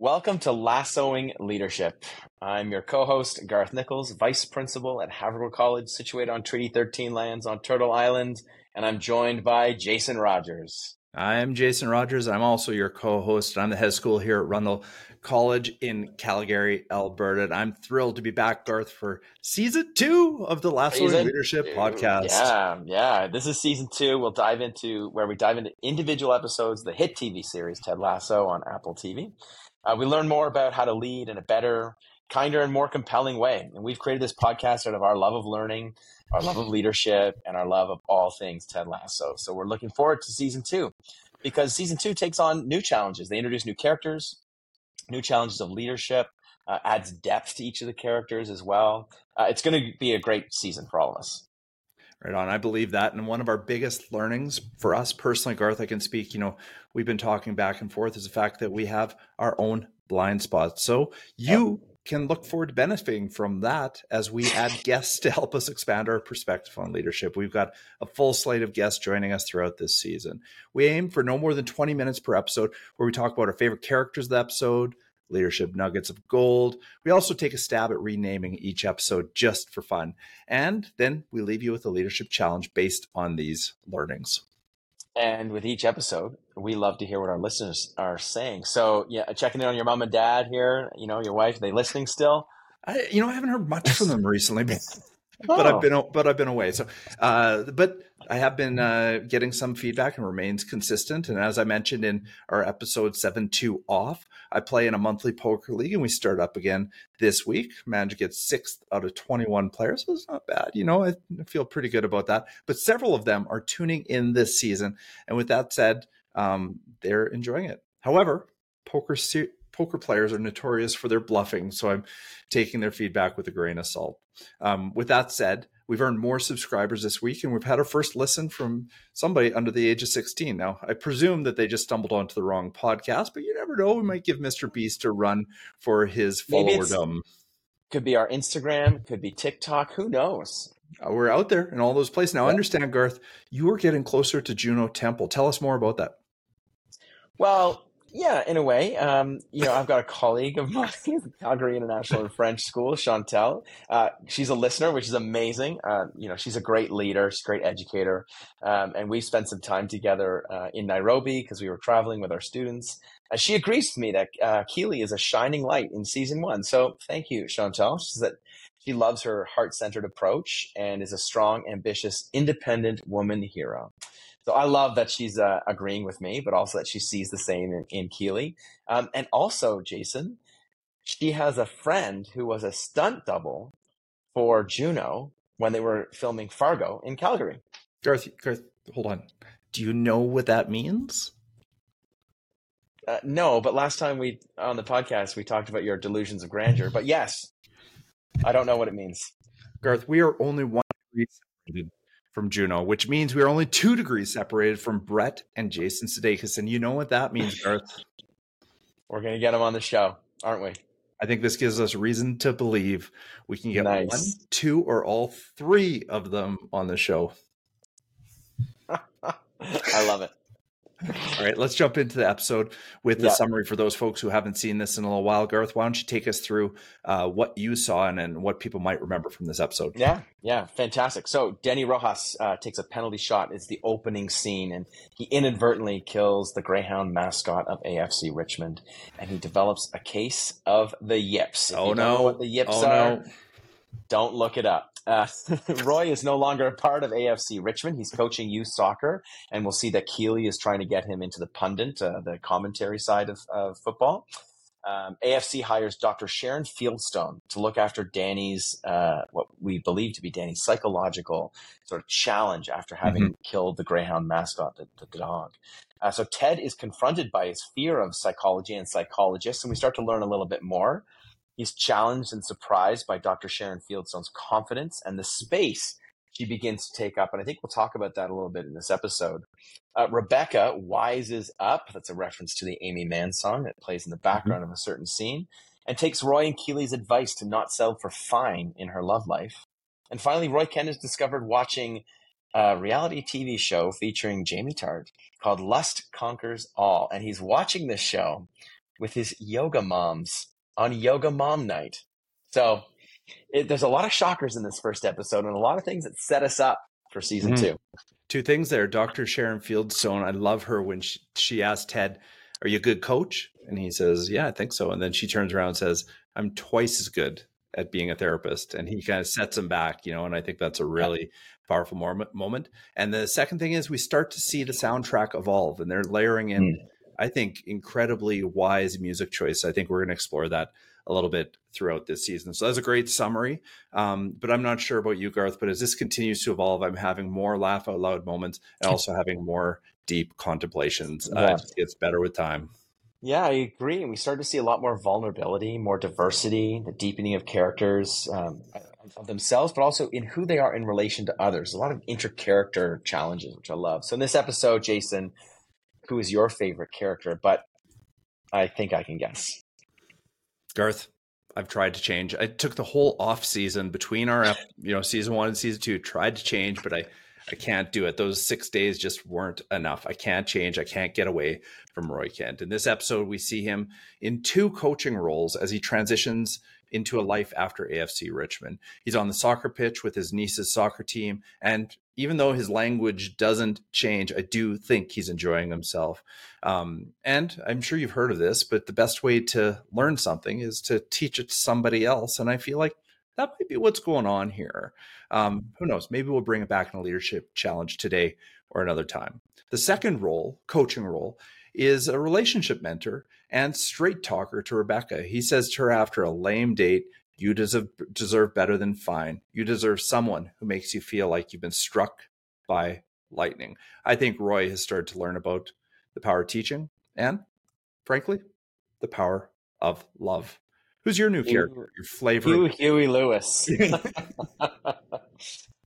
Welcome to Lassoing Leadership. I'm your co host, Garth Nichols, Vice Principal at Havergal College, situated on Treaty 13 lands on Turtle Island, and I'm joined by Jason Rogers. I'm Jason Rogers. I'm also your co host. I'm the head of school here at Rundle College in Calgary, Alberta. And I'm thrilled to be back, Garth, for season two of the Lasso Leadership two. podcast. Yeah, yeah. This is season two. We'll dive into where we dive into individual episodes, of the hit TV series Ted Lasso on Apple TV. Uh, we learn more about how to lead in a better, kinder, and more compelling way. And we've created this podcast out of our love of learning, our love of leadership, and our love of all things Ted Lasso. So we're looking forward to season two because season two takes on new challenges. They introduce new characters, new challenges of leadership, uh, adds depth to each of the characters as well. Uh, it's going to be a great season for all of us. Right on. I believe that. And one of our biggest learnings for us personally, Garth, I can speak, you know, we've been talking back and forth is the fact that we have our own blind spots. So you can look forward to benefiting from that as we add guests to help us expand our perspective on leadership. We've got a full slate of guests joining us throughout this season. We aim for no more than 20 minutes per episode where we talk about our favorite characters of the episode, leadership nuggets of gold. We also take a stab at renaming each episode just for fun. And then we leave you with a leadership challenge based on these learnings. And with each episode, we love to hear what our listeners are saying. So, yeah, checking in on your mom and dad here, you know, your wife, are they listening still? I, you know, I haven't heard much from them recently, but, oh. but I've been, but I've been away. So, uh, but I have been uh, getting some feedback and remains consistent. And as I mentioned in our episode seven two off, I play in a monthly poker league, and we start up again this week. Managed to get sixth out of twenty one players, so it's not bad. You know, I feel pretty good about that. But several of them are tuning in this season, and with that said, um, they're enjoying it. However, poker poker players are notorious for their bluffing, so I'm taking their feedback with a grain of salt. Um, with that said, we've earned more subscribers this week, and we've had our first listen from somebody under the age of 16. Now, I presume that they just stumbled onto the wrong podcast, but you never know. We might give Mr. Beast a run for his followerdom. Could be our Instagram, could be TikTok. Who knows? Uh, we're out there in all those places. Now, yeah. understand, Garth, you are getting closer to Juno Temple. Tell us more about that. Well, yeah, in a way. Um, you know, I've got a colleague of mine, Calgary International French School, Chantel. Uh, she's a listener, which is amazing. Uh, you know, she's a great leader, she's a great educator. Um, and we spent some time together uh, in Nairobi because we were traveling with our students. And she agrees with me that uh, Keeley is a shining light in season one. So thank you, Chantel. She she loves her heart centered approach and is a strong, ambitious, independent woman hero. So I love that she's uh, agreeing with me, but also that she sees the same in, in Keeley. Um, and also, Jason, she has a friend who was a stunt double for Juno when they were filming Fargo in Calgary. Garth, Garth hold on. Do you know what that means? Uh, no, but last time we on the podcast we talked about your delusions of grandeur. But yes, I don't know what it means. Garth, we are only one degree separated from Juno, which means we are only two degrees separated from Brett and Jason Sudeikis. And you know what that means, Garth? We're going to get them on the show, aren't we? I think this gives us reason to believe we can get nice. one, two, or all three of them on the show. I love it. All right, let's jump into the episode with the yeah. summary for those folks who haven't seen this in a little while. Garth, why don't you take us through uh, what you saw and, and, what people might remember from this episode? Yeah, yeah, fantastic. So Dani Rojas uh, takes a penalty shot. It's the opening scene, and he inadvertently kills the Greyhound mascot of AFC Richmond, and he develops a case of the yips. If oh no! what the yips oh, are? No. Don't look it up. Uh, Roy is no longer a part of AFC Richmond. He's coaching youth soccer, and we'll see that Keeley is trying to get him into the pundit, uh, the commentary side of, of football. Um, AFC hires Dr. Sharon Fieldstone to look after Danny's, uh, what we believe to be Danny's psychological sort of challenge after having mm-hmm. killed the Greyhound mascot, the, the dog. Uh, so Ted is confronted by his fear of psychology and psychologists, and we start to learn a little bit more He's challenged and surprised by Dr. Sharon Fieldstone's confidence and the space she begins to take up. And I think we'll talk about that a little bit in this episode. Uh, Rebecca wises up. That's a reference to the Aimee Mann song that plays in the mm-hmm. background mm-hmm. of a certain scene and takes Roy and Keeley's advice to not sell for fine in her love life. And finally, Roy Kent is discovered watching a reality TV show featuring Jamie Tartt called Lust Conquers All. And he's watching this show with his yoga moms on Yoga Mom Night. So it, there's a lot of shockers in this first episode and a lot of things that set us up for season mm-hmm. two. Two things there. Dr. Sharon Fieldstone, I love her when she, she asked Ted, Are you a good coach? And he says, Yeah, I think so. And then she turns around and says, I'm twice as good at being a therapist. And he kind of sets him back, you know, and I think that's a really yeah. powerful moment. And the second thing is we start to see the soundtrack evolve and they're layering in, mm. I think, incredibly wise music choice. I think we're going to explore that a little bit throughout this season. So that's a great summary. Um, but I'm not sure about you, Garth. But as this continues to evolve, I'm having more laugh out loud moments and also having more deep contemplations. Uh, yeah. It gets better with time. Yeah, I agree. And we start to see a lot more vulnerability, more diversity, the deepening of characters um, of themselves, but also in who they are in relation to others. A lot of inter-character challenges, which I love. So in this episode, Jason, who is your favorite character? But I think I can guess. Garth, I've tried to change. I took the whole off season between our, you know, season one and season two, tried to change, but I I can't do it. Those six days just weren't enough. I can't change. I can't get away from Roy Kent. In this episode, we see him in two coaching roles as he transitions into a life after AFC Richmond. He's on the soccer pitch with his niece's soccer team. And even though his language doesn't change, I do think he's enjoying himself. Um, and I'm sure you've heard of this, but the best way to learn something is to teach it to somebody else. And I feel like that might be what's going on here. Um, who knows? Maybe we'll bring it back in a leadership challenge today or another time. The second role, coaching role, is a relationship mentor and straight talker to Rebecca. He says to her after a lame date, You deserve, deserve better than fine. You deserve someone who makes you feel like you've been struck by lightning. I think Roy has started to learn about the power of teaching and, frankly, the power of love. Who's your new Huey, character? Your flavor? Huey, Huey Lewis.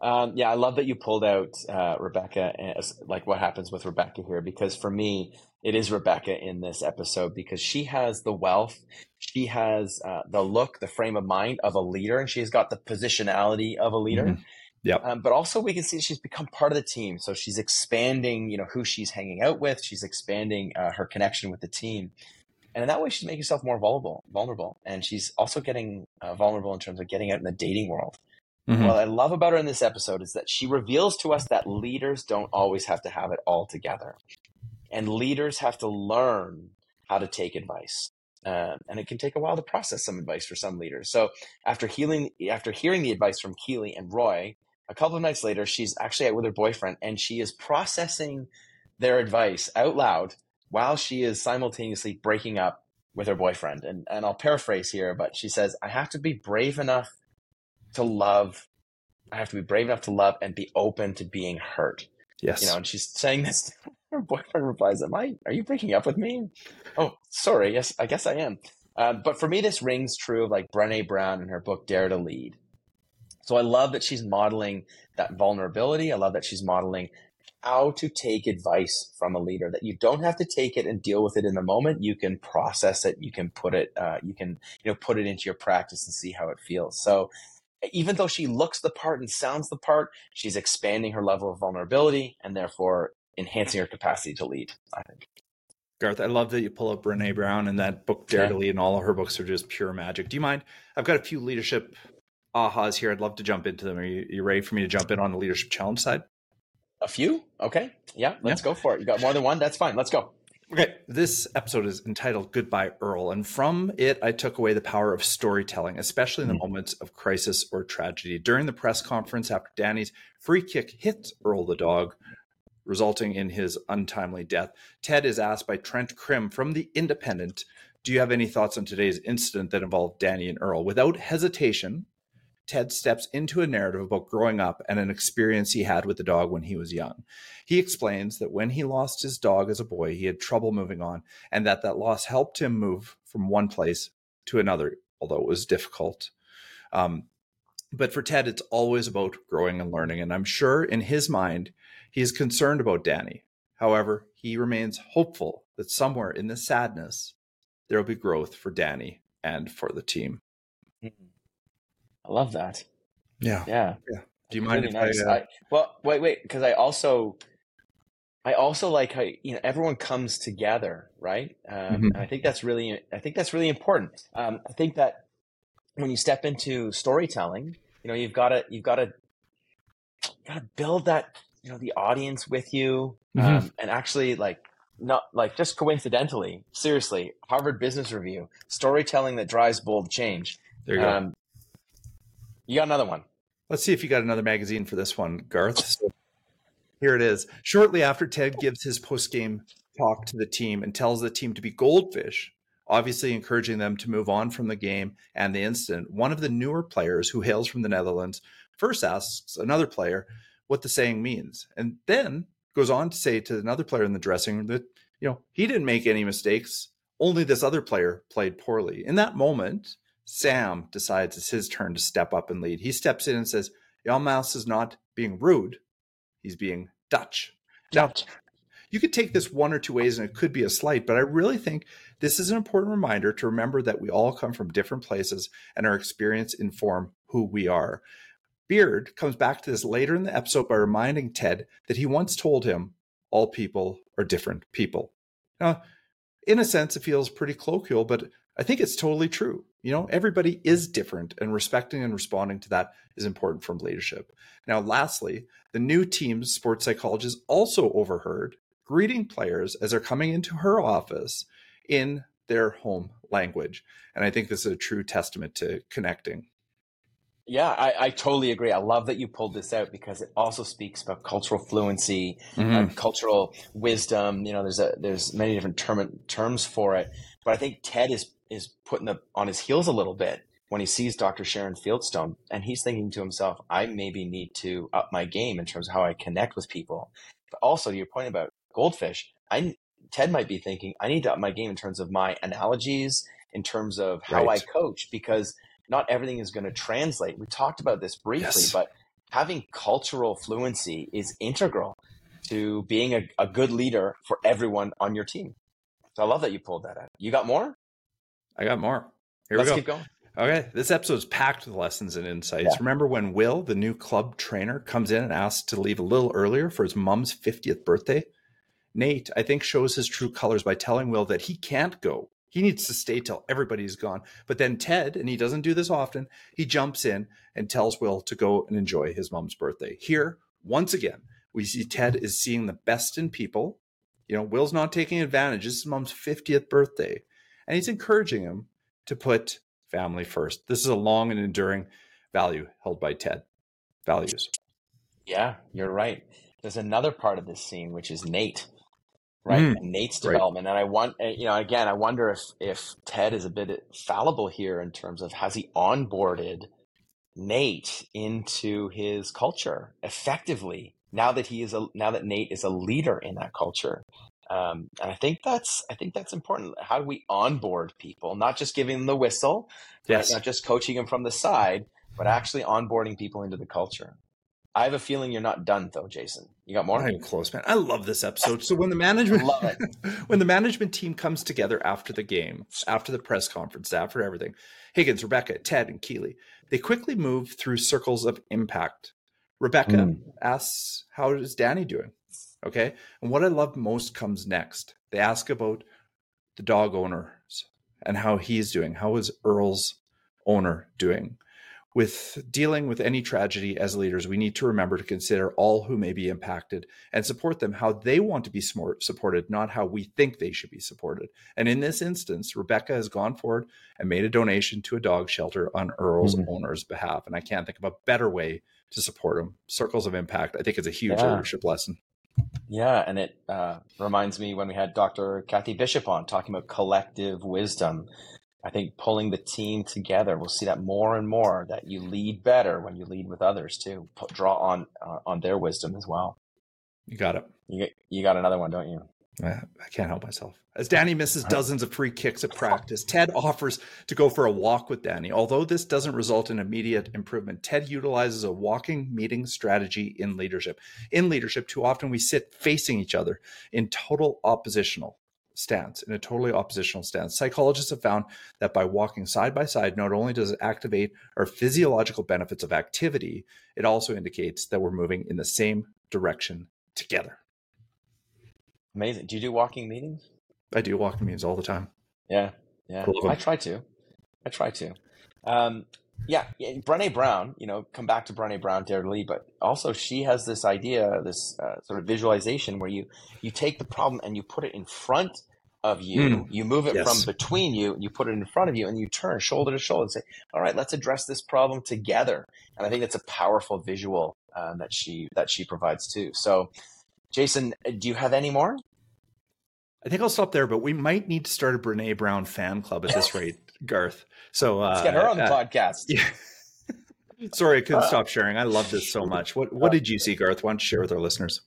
um, yeah, I love that you pulled out uh, Rebecca, as, like what happens with Rebecca here, because for me, it is Rebecca in this episode because she has the wealth, she has uh, the look, the frame of mind of a leader, and she's got the positionality of a leader. Mm-hmm. Yeah. Um, but also we can see she's become part of the team. So she's expanding, you know, who she's hanging out with. She's expanding uh, her connection with the team and in that way she's making herself more vulnerable vulnerable and she's also getting uh, vulnerable in terms of getting out in the dating world mm-hmm. what i love about her in this episode is that she reveals to us that leaders don't always have to have it all together and leaders have to learn how to take advice uh, and it can take a while to process some advice for some leaders so after healing after hearing the advice from keeley and roy a couple of nights later she's actually out with her boyfriend and she is processing their advice out loud while she is simultaneously breaking up with her boyfriend. And, and I'll paraphrase here, but she says, I have to be brave enough to love. I have to be brave enough to love and be open to being hurt. Yes. You know, and she's saying this. Her boyfriend replies, Am I, are you breaking up with me? Oh, sorry. Yes, I guess I am. Um, but for me, this rings true of like Brene Brown in her book, Dare to Lead. So I love that she's modeling that vulnerability. I love that she's modeling how to take advice from a leader that you don't have to take it and deal with it in the moment you can process it you can put it uh, you can you know put it into your practice and see how it feels so even though she looks the part and sounds the part she's expanding her level of vulnerability and therefore enhancing her capacity to lead i think Garth, I love that you pull up Brene Brown and that book Dare yeah. to Lead, and all of her books are just pure magic. Do you mind? I've got a few leadership ahas here. I'd love to jump into them. Are you, you ready for me to jump in on the leadership challenge side? A few? Okay. Yeah, let's yeah. go for it. You got more than one? That's fine. Let's go. Okay. This episode is entitled Goodbye Earl. And from it, I took away the power of storytelling, especially in the mm-hmm. moments of crisis or tragedy. During the press conference after Danny's free kick hit Earl the dog, resulting in his untimely death, Ted is asked by Trent Crimm from The Independent Do you have any thoughts on today's incident that involved Danny and Earl? Without hesitation, Ted steps into a narrative about growing up and an experience he had with the dog when he was young. He explains that when he lost his dog as a boy, he had trouble moving on, and that that loss helped him move from one place to another, although it was difficult. Um, but for Ted, it's always about growing and learning, and I'm sure in his mind, he is concerned about Danny. However, he remains hopeful that somewhere in the sadness, there will be growth for Danny and for the team. Mm-hmm. I love that. Yeah. Yeah. Yeah. Do you mind really nice. I, uh... I, well, wait, wait, because I also I also like how you know everyone comes together, right? Um, mm-hmm. And I think that's really, I think that's really important. Um, I think that when you step into storytelling, you know, you've got to, you've got to, got to build that, you know, the audience with you, mm-hmm. um, and actually like not like just coincidentally, seriously, Harvard Business Review, storytelling that drives bold change. There you go. Um, you got another one. Let's see if you got another magazine for this one, Garth. Here it is. Shortly after Ted gives his post game talk to the team and tells the team to be goldfish, obviously encouraging them to move on from the game and the incident, one of the newer players who hails from the Netherlands first asks another player what the saying means and then goes on to say to another player in the dressing room that, you know, he didn't make any mistakes. Only this other player played poorly. In that moment, Sam decides it's his turn to step up and lead. He steps in and says, Maas is not being rude, he's being Dutch. Dutch. Now, you could take this one or two ways and it could be a slight, but I really think this is an important reminder to remember that we all come from different places and our experience inform who we are. Beard comes back to this later in the episode by reminding Ted that he once told him, all people are different people. Now, in a sense, it feels pretty colloquial, but I think it's totally true. You know, everybody is different, and respecting and responding to that is important from leadership. Now, lastly, the new team's sports psychologist also overheard greeting players as they're coming into her office in their home language. And I think this is a true testament to connecting. Yeah, I, I totally agree. I love that you pulled this out because it also speaks about cultural fluency, mm-hmm. and cultural wisdom. You know, there's a there's many different term, terms for it, but I think Ted is is putting the on his heels a little bit when he sees Dr. Sharon Fieldstone, and he's thinking to himself, I maybe need to up my game in terms of how I connect with people. But also, to your point about goldfish, I Ted might be thinking I need to up my game in terms of my analogies, in terms of how right. I coach, because not everything is going to translate. We talked about this briefly, yes. but having cultural fluency is integral to being a, a good leader for everyone on your team. So I love that you pulled that out. You got more? I got more. Here Let's we go. keep going. Okay, this episode is packed with lessons and insights. Yeah. Remember when Will, the new club trainer, comes in and asks to leave a little earlier for his mom's 50th birthday? Nate, I think, shows his true colors by telling Will that he can't go. He needs to stay till everybody's gone. But then Ted, and he doesn't do this often, he jumps in and tells Will to go and enjoy his mom's birthday. Here, once again, we see Ted is seeing the best in people. You know, Will's not taking advantage. This is mom's 50th birthday. And he's encouraging him to put family first. This is a long and enduring value held by Ted. Values. Yeah, you're right. There's another part of this scene, which is Nate right? Mm, and Nate's development. Right. And I want, eh, you know, again, I wonder if if Ted is a bit fallible here in terms of has he onboarded Nate into his culture effectively now that he is a now that Nate is a leader in that culture. Um, and I think that's I think that's important. How do we onboard people? Not just giving them the whistle, yes. Not just coaching them from the side, but actually onboarding people into the culture. I have a feeling you're not done though, Jason. You got more? I'm close, man. I love this episode. So when the management when the management team comes together after the game, after the press conference, after everything, Higgins, Rebecca, Ted, and Keeley, they quickly move through circles of impact. Rebecca mm. asks, How is Danny doing? Okay. And what I love most comes next. They ask about the dog owners and how he's doing. How is Earl's owner doing? with dealing with any tragedy as leaders, we need to remember to consider all who may be impacted and support them how they want to be supported, not how we think they should be supported. And in this instance, Rebecca has gone forward and made a donation to a dog shelter on Earl's mm-hmm. owner's behalf. And I can't think of a better way to support them. Circles of impact, I think, is a huge yeah. leadership lesson. Yeah, and it uh, reminds me when we had Dr. Kathy Bishop on talking about collective wisdom I think pulling the team together, we'll see that more and more. That you lead better when you lead with others too. Put, draw on uh, on their wisdom as well. You got it. You you got another one, don't you? I can't help myself. As Danny misses dozens of free kicks at practice, Ted offers to go for a walk with Danny. Although this doesn't result in immediate improvement, Ted utilizes a walking meeting strategy in leadership. In leadership, too often we sit facing each other in total oppositional stance, in a totally oppositional stance. Psychologists have found that by walking side by side, not only does it activate our physiological benefits of activity, it also indicates that we're moving in the same direction together. Amazing. Do you do walking meetings? I do walking meetings all the time. Yeah, yeah. I try to. I try to. Um, yeah, Brené Brown. You know, come back to Brené Brown, Dare to Lead, but also she has this idea, this uh, sort of visualization where you you take the problem and you put it in front of you. Mm. You move it yes. from between you, and you put it in front of you, and you turn shoulder to shoulder and say, "All right, let's address this problem together." And I think that's a powerful visual um, that she that she provides too. So, Jason, do you have any more? I think I'll stop there, but we might need to start a Brene Brown fan club at this rate, Garth. So uh, let's get her on the uh, podcast. Yeah. Sorry, I couldn't uh, stop sharing. I love this so much. What What did you see, Garth? Why don't you share with our listeners?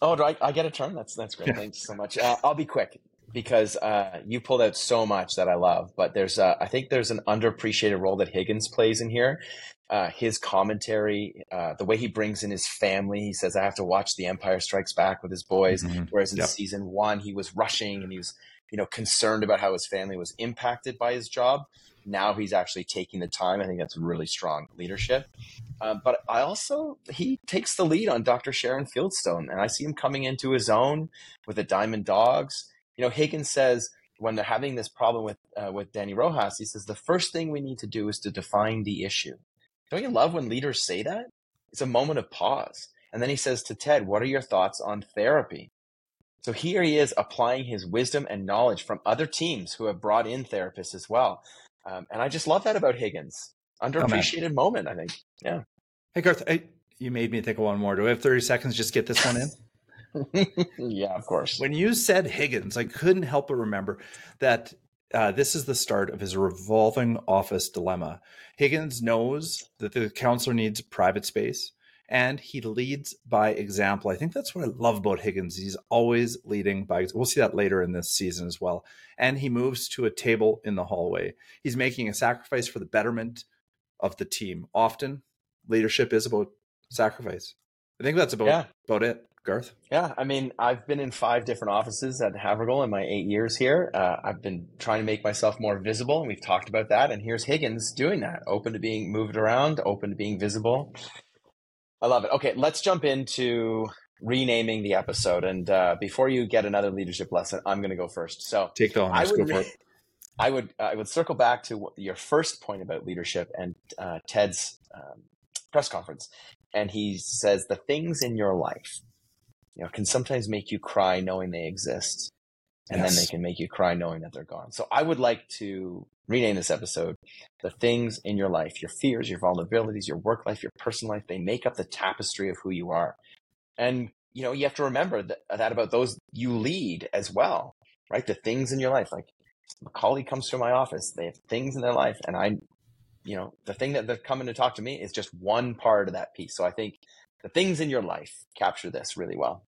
Oh, do I, I get a turn? That's that's great. Thanks so much. Uh, I'll be quick because uh, you pulled out so much that I love. But there's, uh, I think there's an underappreciated role that Higgins plays in here. Uh, his commentary, uh, the way he brings in his family. He says, "I have to watch The Empire Strikes Back with his boys." Mm-hmm. Whereas in yep. season one, he was rushing and he was, you know, concerned about how his family was impacted by his job. Now he's actually taking the time. I think that's really strong leadership. Uh, but I also he takes the lead on Dr. Sharon Fieldstone, and I see him coming into his own with the Diamond Dogs you know, Higgins says when they're having this problem with uh, with Dani Rojas, he says the first thing we need to do is to define the issue. Don't you love when leaders say that? It's a moment of pause. And then he says to Ted, "What are your thoughts on therapy?" So here he is applying his wisdom and knowledge from other teams who have brought in therapists as well. Um, and I just love that about Higgins. Underappreciated oh, moment, I think. Yeah. Hey Garth, I, you made me think of one more. Do we have thirty seconds? Just get this one in. yeah, of course. When you said Higgins, I couldn't help but remember that uh, this is the start of his revolving office dilemma. Higgins knows that the counselor needs private space and he leads by example. I think that's what I love about Higgins. He's always leading by we'll see that later in this season as well. And he moves to a table in the hallway. He's making a sacrifice for the betterment of the team. Often leadership is about sacrifice. I think that's about yeah. about it. Garth? Yeah, I mean, I've been in five different offices at Havergal in my eight years here. Uh, I've been trying to make myself more visible, and we've talked about that. And here's Higgins doing that, open to being moved around, open to being visible. I love it. Okay, let's jump into renaming the episode. And uh, before you get another leadership lesson, I'm going to go first. So take the honors. I would, go for it. I would I would circle back to your first point about leadership and uh, Ted's um, press conference, and he says the things in your life you know, can sometimes make you cry knowing they exist. And yes. then they can make you cry knowing that they're gone. So I would like to rename this episode The Things in Your Life, your fears, your vulnerabilities, your work life, your personal life, they make up the tapestry of who you are. And, you know, you have to remember that, that about those you lead as well, right? The things in your life, like colleague comes to my office, they have things in their life. And I, you know, the thing that they're coming to talk to me is just one part of that piece. So I think the things in your life capture this really well.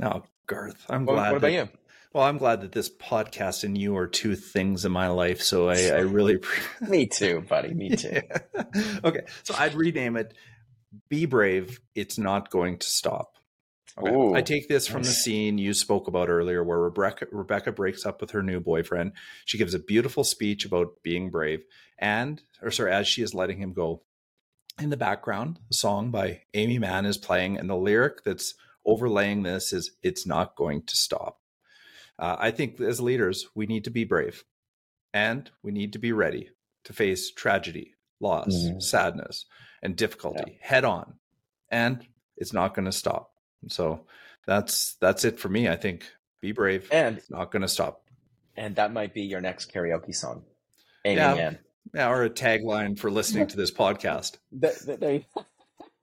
Now, Garth, I'm what, glad. What about that, you? Well, I'm glad that this podcast and you are two things in my life. So I, I really. Me too, buddy. Me too. Yeah. Okay. So I'd rename it Be Brave. It's Not Going to Stop. Okay. Ooh, I take this from nice. the scene you spoke about earlier where Rebecca, Rebecca breaks up with her new boyfriend. She gives a beautiful speech about being brave. And, or sorry, as she is letting him go, in the background, a song by Aimee Mann is playing, and the lyric that's overlaying this is it's not going to stop. Uh, I think as leaders, we need to be brave and we need to be ready to face tragedy, loss, mm-hmm. sadness, and difficulty yeah. head on. And it's not going to stop. So that's that's it for me. I think be brave and it's not going to stop. And that might be your next karaoke song. Amen. Yeah, yeah, or a tagline for listening to this podcast. there, you,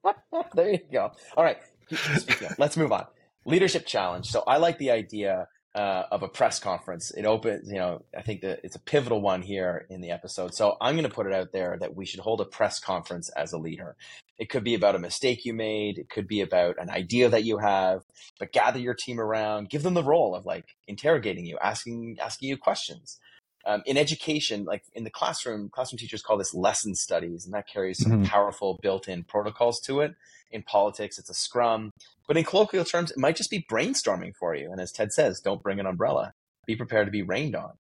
there you go. All right. Let's move on. Leadership challenge. So I like the idea uh, of a press conference. It opens, you know, I think that it's a pivotal one here in the episode. So I'm going to put it out there that we should hold a press conference as a leader. It could be about a mistake you made. It could be about an idea that you have, but gather your team around, give them the role of like interrogating you, asking, asking you questions. Um, in education, like in the classroom, classroom teachers call this lesson studies, and that carries some mm-hmm. powerful built-in protocols to it. In politics, it's a scrum, but in colloquial terms, it might just be brainstorming for you. And as Ted says, don't bring an umbrella. Be prepared to be rained on.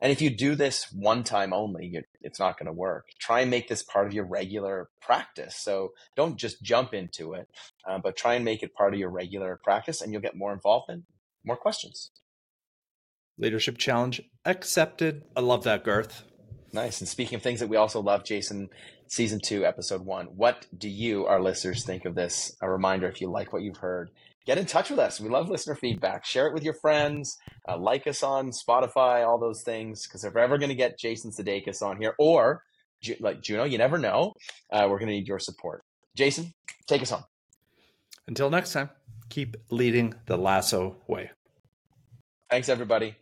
And if you do this one time only, it's not going to work. Try and make this part of your regular practice. So don't just jump into it, uh, but try and make it part of your regular practice, and you'll get more involvement, more questions. Leadership challenge accepted. I love that, Garth. Nice. And speaking of things that we also love, Jason, season two, episode one. What do you, our listeners, think of this? A reminder if you like what you've heard, get in touch with us. We love listener feedback. Share it with your friends. Uh, like us on Spotify, all those things. Because if we're ever going to get Jason Sudeikis on here, or like Juno, you never know, uh, we're going to need your support. Jason, take us home. Until next time, keep leading the lasso way. Thanks, everybody.